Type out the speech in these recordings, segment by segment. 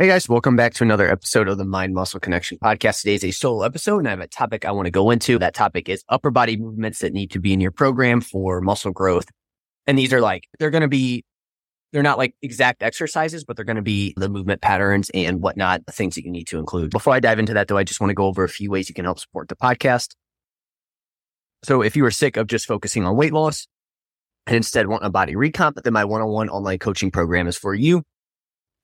Hey guys, welcome back to another episode of the Mind Muscle Connection podcast. Today is a solo episode and I have a topic I want to go into. That topic is upper body movements that need to be in your program for muscle growth. And these are like, they're going to be, they're not like exact exercises, but they're going to be the movement patterns and whatnot, the things that you need to include. Before I dive into that though, I just want to go over a few ways you can help support the podcast. So if you are sick of just focusing on weight loss and instead want a body recomp, then my one-on-one online coaching program is for you.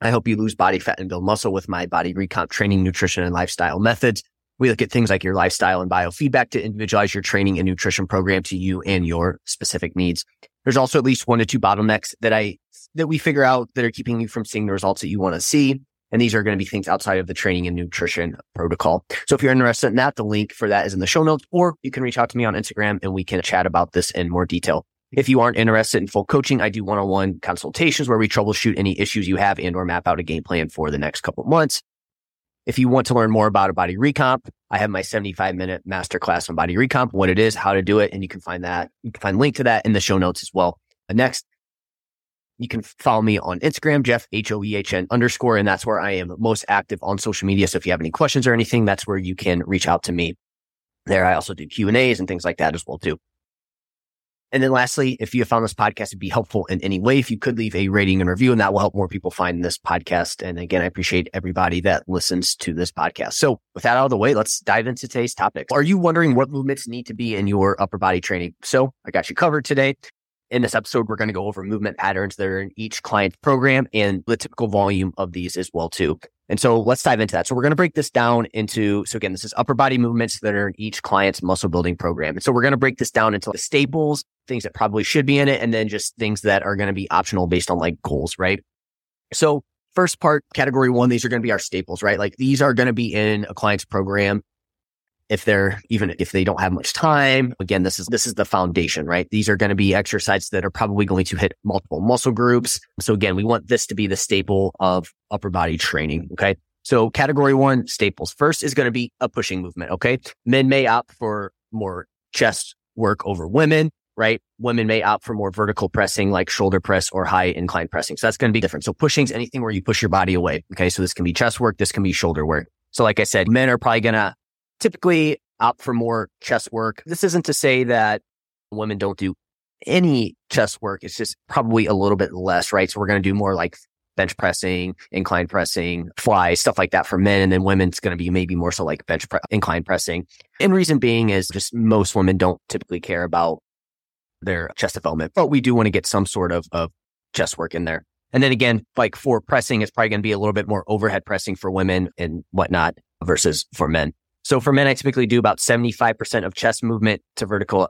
I help you lose body fat and build muscle with my body recomp training, nutrition, and lifestyle methods. We look at things like your lifestyle and biofeedback to individualize your training and nutrition program to you and your specific needs. There's also at least one to two bottlenecks that I, that we figure out that are keeping you from seeing the results that you want to see. And these are going to be things outside of the training and nutrition protocol. So if you're interested in that, the link for that is in the show notes, or you can reach out to me on Instagram and we can chat about this in more detail. If you aren't interested in full coaching, I do one-on-one consultations where we troubleshoot any issues you have and or map out a game plan for the next couple months. If you want to learn more about a body recomp, I have my 75 minute masterclass on body recomp, what it is, how to do it. And you can find that, you can find link to that in the show notes as well. And Next, you can follow me on Instagram, Jeff, H-O-E-H-N underscore. And that's where I am most active on social media. So if you have any questions or anything, that's where you can reach out to me there. I also do Q and A's and things like that as well too. And then lastly, if you found this podcast to be helpful in any way, if you could leave a rating and review, and that will help more people find this podcast. And again, I appreciate everybody that listens to this podcast. So with that out of the way, let's dive into today's topic. Are you wondering what movements need to be in your upper body training? So I got you covered today. In this episode, we're going to go over movement patterns that are in each client's program and the typical volume of these as well too. And so let's dive into that. So we're going to break this down into, so again, this is upper body movements that are in each client's muscle building program. And so we're going to break this down into the staples, things that probably should be in it, and then just things that are going to be optional based on like goals, right? So first part, category one, these are going to be our staples, right? Like these are going to be in a client's program if they're even if they don't have much time again this is this is the foundation right? These are going to be exercises that are probably going to hit multiple muscle groups. So again we want this to be the staple of upper body training okay? So category one staples. First is going to be a pushing movement okay? Men may opt for more chest work over women right? Women may opt for more vertical pressing like shoulder press or high incline pressing. So that's going to be different. So pushing is anything where you push your body away okay? So this can be chest work this can be shoulder work. So like I said, men are probably going to typically opt for more chest work. This isn't to say that women don't do any chest work. It's just probably a little bit less, right? So we're going to do more like bench pressing, incline pressing, fly, stuff like that for men. And then women's going to be maybe more so like bench pre- incline pressing. And reason being is just most women don't typically care about their chest development, but we do want to get some sort of, of chest work in there. And then again, like for pressing, it's probably going to be a little bit more overhead pressing for women and whatnot versus for men. So for men, I typically do about 75% of chest movement to vertical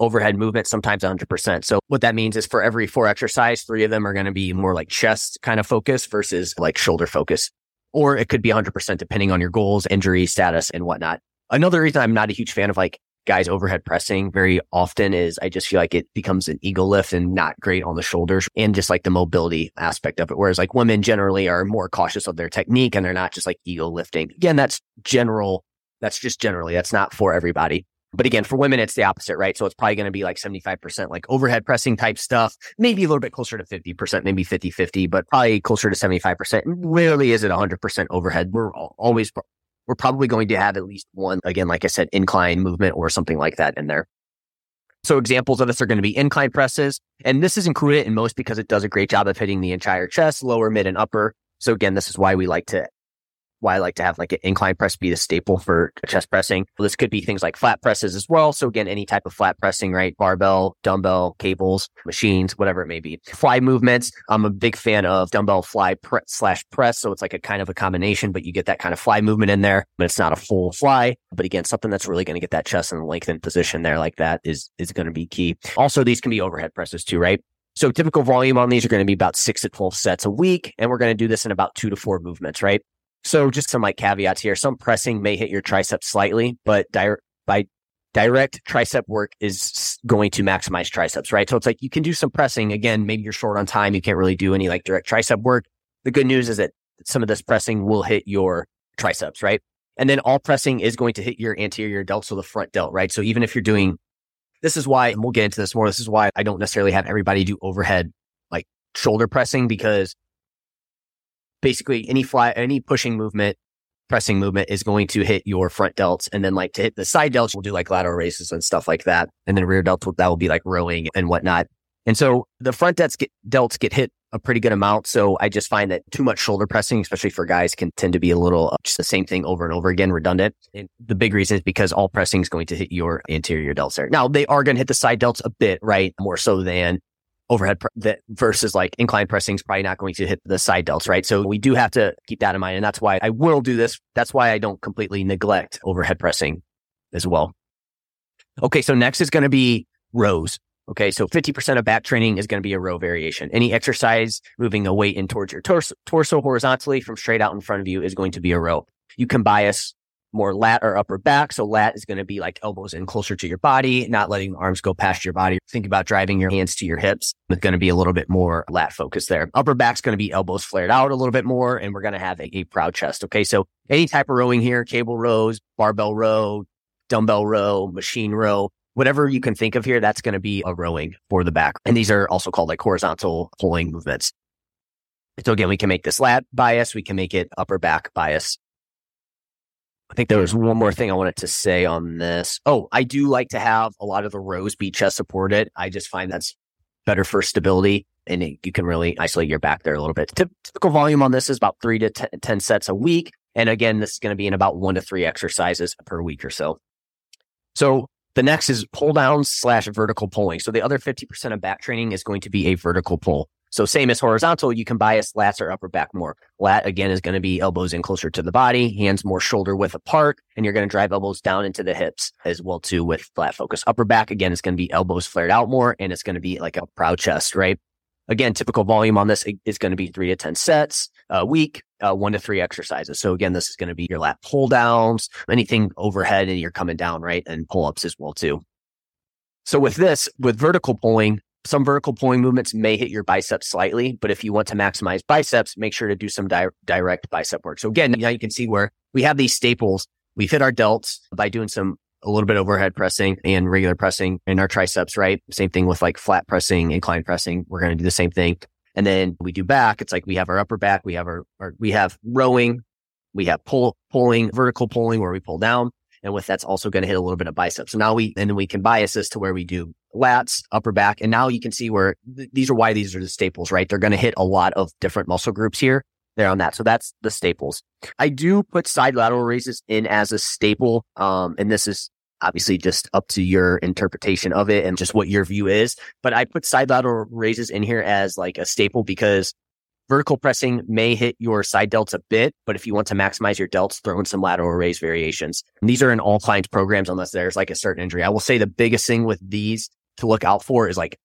overhead movement, sometimes 100%. So what that means is for every four exercise, three of them are going to be more like chest kind of focus versus like shoulder focus. Or it could be 100% depending on your goals, injury status and whatnot. Another reason I'm not a huge fan of like guys overhead pressing very often is I just feel like it becomes an ego lift and not great on the shoulders and just like the mobility aspect of it. Whereas like women generally are more cautious of their technique and they're not just like ego lifting. Again, that's general that's just generally, that's not for everybody. But again, for women, it's the opposite, right? So it's probably going to be like 75% like overhead pressing type stuff, maybe a little bit closer to 50%, maybe 50 50, but probably closer to 75%. Rarely is it 100% overhead. We're always, we're probably going to have at least one, again, like I said, incline movement or something like that in there. So examples of this are going to be incline presses. And this is included in most because it does a great job of hitting the entire chest, lower, mid, and upper. So again, this is why we like to why I like to have like an incline press be the staple for chest pressing. This could be things like flat presses as well. So again, any type of flat pressing, right? Barbell, dumbbell, cables, machines, whatever it may be. Fly movements. I'm a big fan of dumbbell fly pre- slash press. So it's like a kind of a combination, but you get that kind of fly movement in there, but it's not a full fly. But again, something that's really going to get that chest in lengthened position there like that is, is going to be key. Also, these can be overhead presses too, right? So typical volume on these are going to be about six to 12 sets a week. And we're going to do this in about two to four movements, right? So just some like caveats here. Some pressing may hit your triceps slightly, but di- by direct tricep work is going to maximize triceps, right? So it's like you can do some pressing. Again, maybe you're short on time. You can't really do any like direct tricep work. The good news is that some of this pressing will hit your triceps, right? And then all pressing is going to hit your anterior delt, so the front delt, right? So even if you're doing, this is why, and we'll get into this more. This is why I don't necessarily have everybody do overhead like shoulder pressing because basically any fly, any pushing movement, pressing movement is going to hit your front delts. And then like to hit the side delts, we'll do like lateral raises and stuff like that. And then rear delts, that will be like rowing and whatnot. And so the front delts get, delts get hit a pretty good amount. So I just find that too much shoulder pressing, especially for guys, can tend to be a little uh, just the same thing over and over again, redundant. And the big reason is because all pressing is going to hit your anterior delts there. Now they are going to hit the side delts a bit, right? More so than overhead pre- that versus like incline pressing is probably not going to hit the side delts, right? So we do have to keep that in mind. And that's why I will do this. That's why I don't completely neglect overhead pressing as well. Okay. So next is going to be rows. Okay. So 50% of back training is going to be a row variation. Any exercise moving a weight in towards your torso, torso horizontally from straight out in front of you is going to be a row. You can bias more lat or upper back. So lat is going to be like elbows in closer to your body, not letting arms go past your body. Think about driving your hands to your hips. It's going to be a little bit more lat focused there. Upper back's going to be elbows flared out a little bit more. And we're going to have a, a proud chest. Okay. So any type of rowing here, cable rows, barbell row, dumbbell row, machine row, whatever you can think of here, that's going to be a rowing for the back. And these are also called like horizontal pulling movements. So again, we can make this lat bias. We can make it upper back bias. I think there was one more thing I wanted to say on this. Oh, I do like to have a lot of the rows be chest supported. I just find that's better for stability and it, you can really isolate your back there a little bit. Typical volume on this is about three to t- 10 sets a week. And again, this is going to be in about one to three exercises per week or so. So the next is pull down slash vertical pulling. So the other 50% of back training is going to be a vertical pull. So same as horizontal, you can bias lats or upper back more. Lat again is going to be elbows in closer to the body, hands more shoulder width apart, and you're going to drive elbows down into the hips as well too with flat focus. Upper back again is going to be elbows flared out more, and it's going to be like a proud chest, right? Again, typical volume on this is going to be three to 10 sets a week, uh, one to three exercises. So again, this is going to be your lat pull downs, anything overhead and you're coming down, right? And pull ups as well too. So with this, with vertical pulling, some vertical pulling movements may hit your biceps slightly, but if you want to maximize biceps, make sure to do some di- direct bicep work. So again, now you can see where we have these staples. We've hit our delts by doing some a little bit overhead pressing and regular pressing in our triceps, right? Same thing with like flat pressing, incline pressing. We're going to do the same thing. And then we do back. It's like we have our upper back, we have our, our we have rowing, we have pull, pulling, vertical pulling where we pull down. And with that's also going to hit a little bit of biceps. So now we, and then we can bias this to where we do lats, upper back. And now you can see where th- these are why these are the staples, right? They're going to hit a lot of different muscle groups here there on that. So that's the staples. I do put side lateral raises in as a staple. Um, and this is obviously just up to your interpretation of it and just what your view is. But I put side lateral raises in here as like a staple because Vertical pressing may hit your side delts a bit, but if you want to maximize your delts, throw in some lateral raise variations. And these are in all clients programs unless there's like a certain injury. I will say the biggest thing with these to look out for is like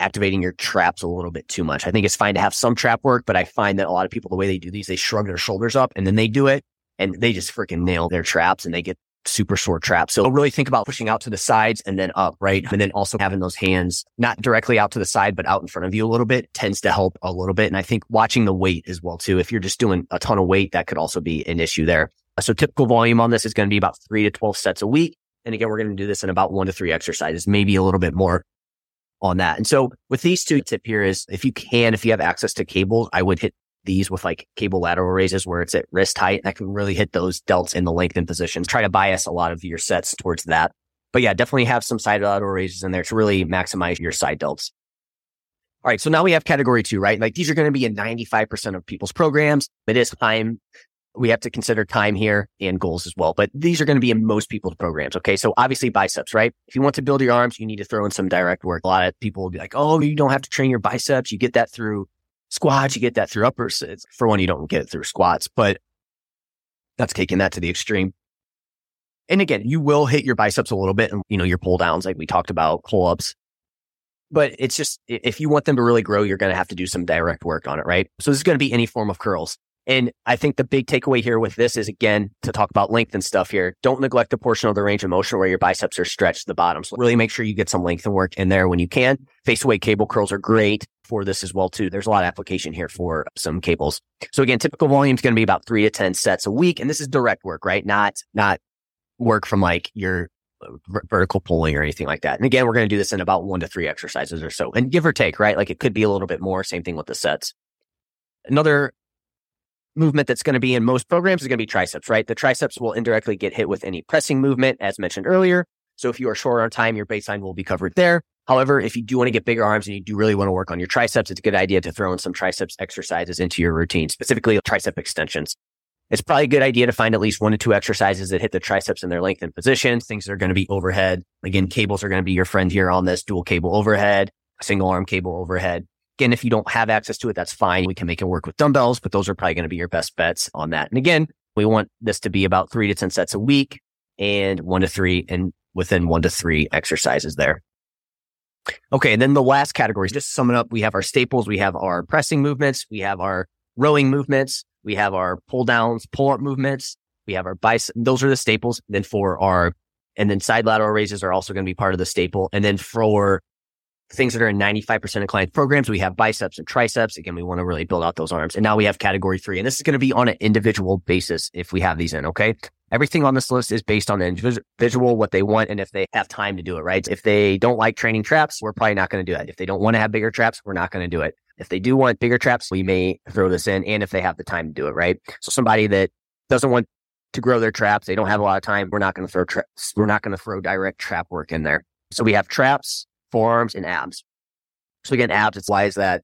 activating your traps a little bit too much. I think it's fine to have some trap work, but I find that a lot of people, the way they do these, they shrug their shoulders up and then they do it and they just freaking nail their traps and they get super sore traps. So really think about pushing out to the sides and then up, right? And then also having those hands not directly out to the side, but out in front of you a little bit tends to help a little bit. And I think watching the weight as well too. If you're just doing a ton of weight, that could also be an issue there. So typical volume on this is going to be about three to 12 sets a week. And again, we're going to do this in about one to three exercises, maybe a little bit more on that. And so with these two tip here is if you can, if you have access to cables, I would hit these with like cable lateral raises where it's at wrist height. And that can really hit those delts in the lengthened positions. Try to bias a lot of your sets towards that. But yeah, definitely have some side lateral raises in there to really maximize your side delts. All right. So now we have category two, right? Like these are going to be in 95% of people's programs. But It is time. We have to consider time here and goals as well, but these are going to be in most people's programs. Okay. So obviously biceps, right? If you want to build your arms, you need to throw in some direct work. A lot of people will be like, Oh, you don't have to train your biceps. You get that through squats, you get that through uppers. For one, you don't get it through squats, but that's taking that to the extreme. And again, you will hit your biceps a little bit and, you know, your pull downs, like we talked about, pull ups. But it's just, if you want them to really grow, you're going to have to do some direct work on it, right? So this is going to be any form of curls. And I think the big takeaway here with this is again to talk about length and stuff here. Don't neglect the portion of the range of motion where your biceps are stretched to the bottom. So really make sure you get some length and work in there when you can. Face away cable curls are great for this as well too. There's a lot of application here for some cables. So again, typical volume is going to be about three to 10 sets a week. And this is direct work, right? Not, not work from like your uh, vertical pulling or anything like that. And again, we're going to do this in about one to three exercises or so and give or take, right? Like it could be a little bit more. Same thing with the sets. Another movement that's going to be in most programs is going to be triceps, right? The triceps will indirectly get hit with any pressing movement, as mentioned earlier. So if you are short on time, your baseline will be covered there. However, if you do want to get bigger arms and you do really want to work on your triceps, it's a good idea to throw in some triceps exercises into your routine, specifically tricep extensions. It's probably a good idea to find at least one to two exercises that hit the triceps in their lengthened positions, things that are going to be overhead. Again, cables are going to be your friend here on this dual cable overhead, single arm cable overhead. Again, if you don't have access to it, that's fine. We can make it work with dumbbells, but those are probably going to be your best bets on that. And again, we want this to be about three to 10 sets a week and one to three and within one to three exercises there. Okay. And then the last category, just to sum it up, we have our staples, we have our pressing movements, we have our rowing movements, we have our pull downs, pull up movements, we have our bicep. Those are the staples. Then for our, and then side lateral raises are also going to be part of the staple. And then for things that are in 95% of client programs, we have biceps and triceps. Again, we want to really build out those arms. And now we have category three. And this is going to be on an individual basis if we have these in. Okay. Everything on this list is based on the individual, what they want, and if they have time to do it, right? If they don't like training traps, we're probably not going to do it. If they don't want to have bigger traps, we're not going to do it. If they do want bigger traps, we may throw this in. And if they have the time to do it, right? So somebody that doesn't want to grow their traps, they don't have a lot of time, we're not going to throw traps. We're not going to throw direct trap work in there. So we have traps, forearms, and abs. So again, abs, it's why is that?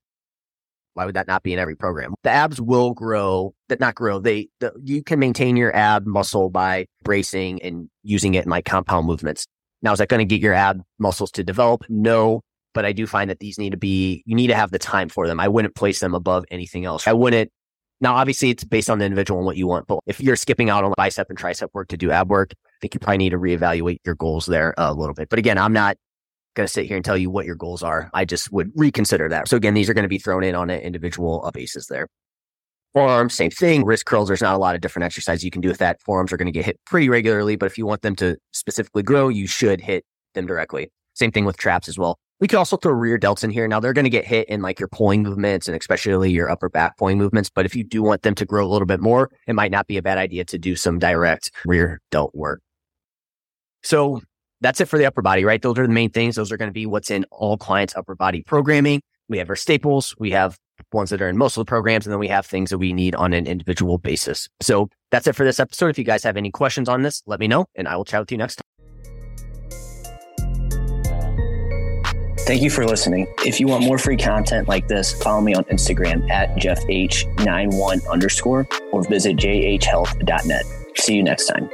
Why would that not be in every program? The abs will grow, that not grow. They, the, you can maintain your ab muscle by bracing and using it in like compound movements. Now, is that going to get your ab muscles to develop? No, but I do find that these need to be, you need to have the time for them. I wouldn't place them above anything else. I wouldn't. Now, obviously it's based on the individual and what you want, but if you're skipping out on bicep and tricep work to do ab work, I think you probably need to reevaluate your goals there a little bit. But again, I'm not going to sit here and tell you what your goals are. I just would reconsider that. So again, these are going to be thrown in on an individual uh, basis there. Forearms, same thing. Wrist curls, there's not a lot of different exercises you can do with that. Forearms are going to get hit pretty regularly, but if you want them to specifically grow, you should hit them directly. Same thing with traps as well. We could also throw rear delts in here. Now they're going to get hit in like your pulling movements and especially your upper back pulling movements. But if you do want them to grow a little bit more, it might not be a bad idea to do some direct rear delt work. So that's it for the upper body, right? Those are the main things. Those are going to be what's in all clients' upper body programming. We have our staples. We have ones that are in most of the programs, and then we have things that we need on an individual basis. So that's it for this episode. If you guys have any questions on this, let me know, and I will chat with you next time. Thank you for listening. If you want more free content like this, follow me on Instagram at jeffh91 underscore or visit jhhealth.net. See you next time.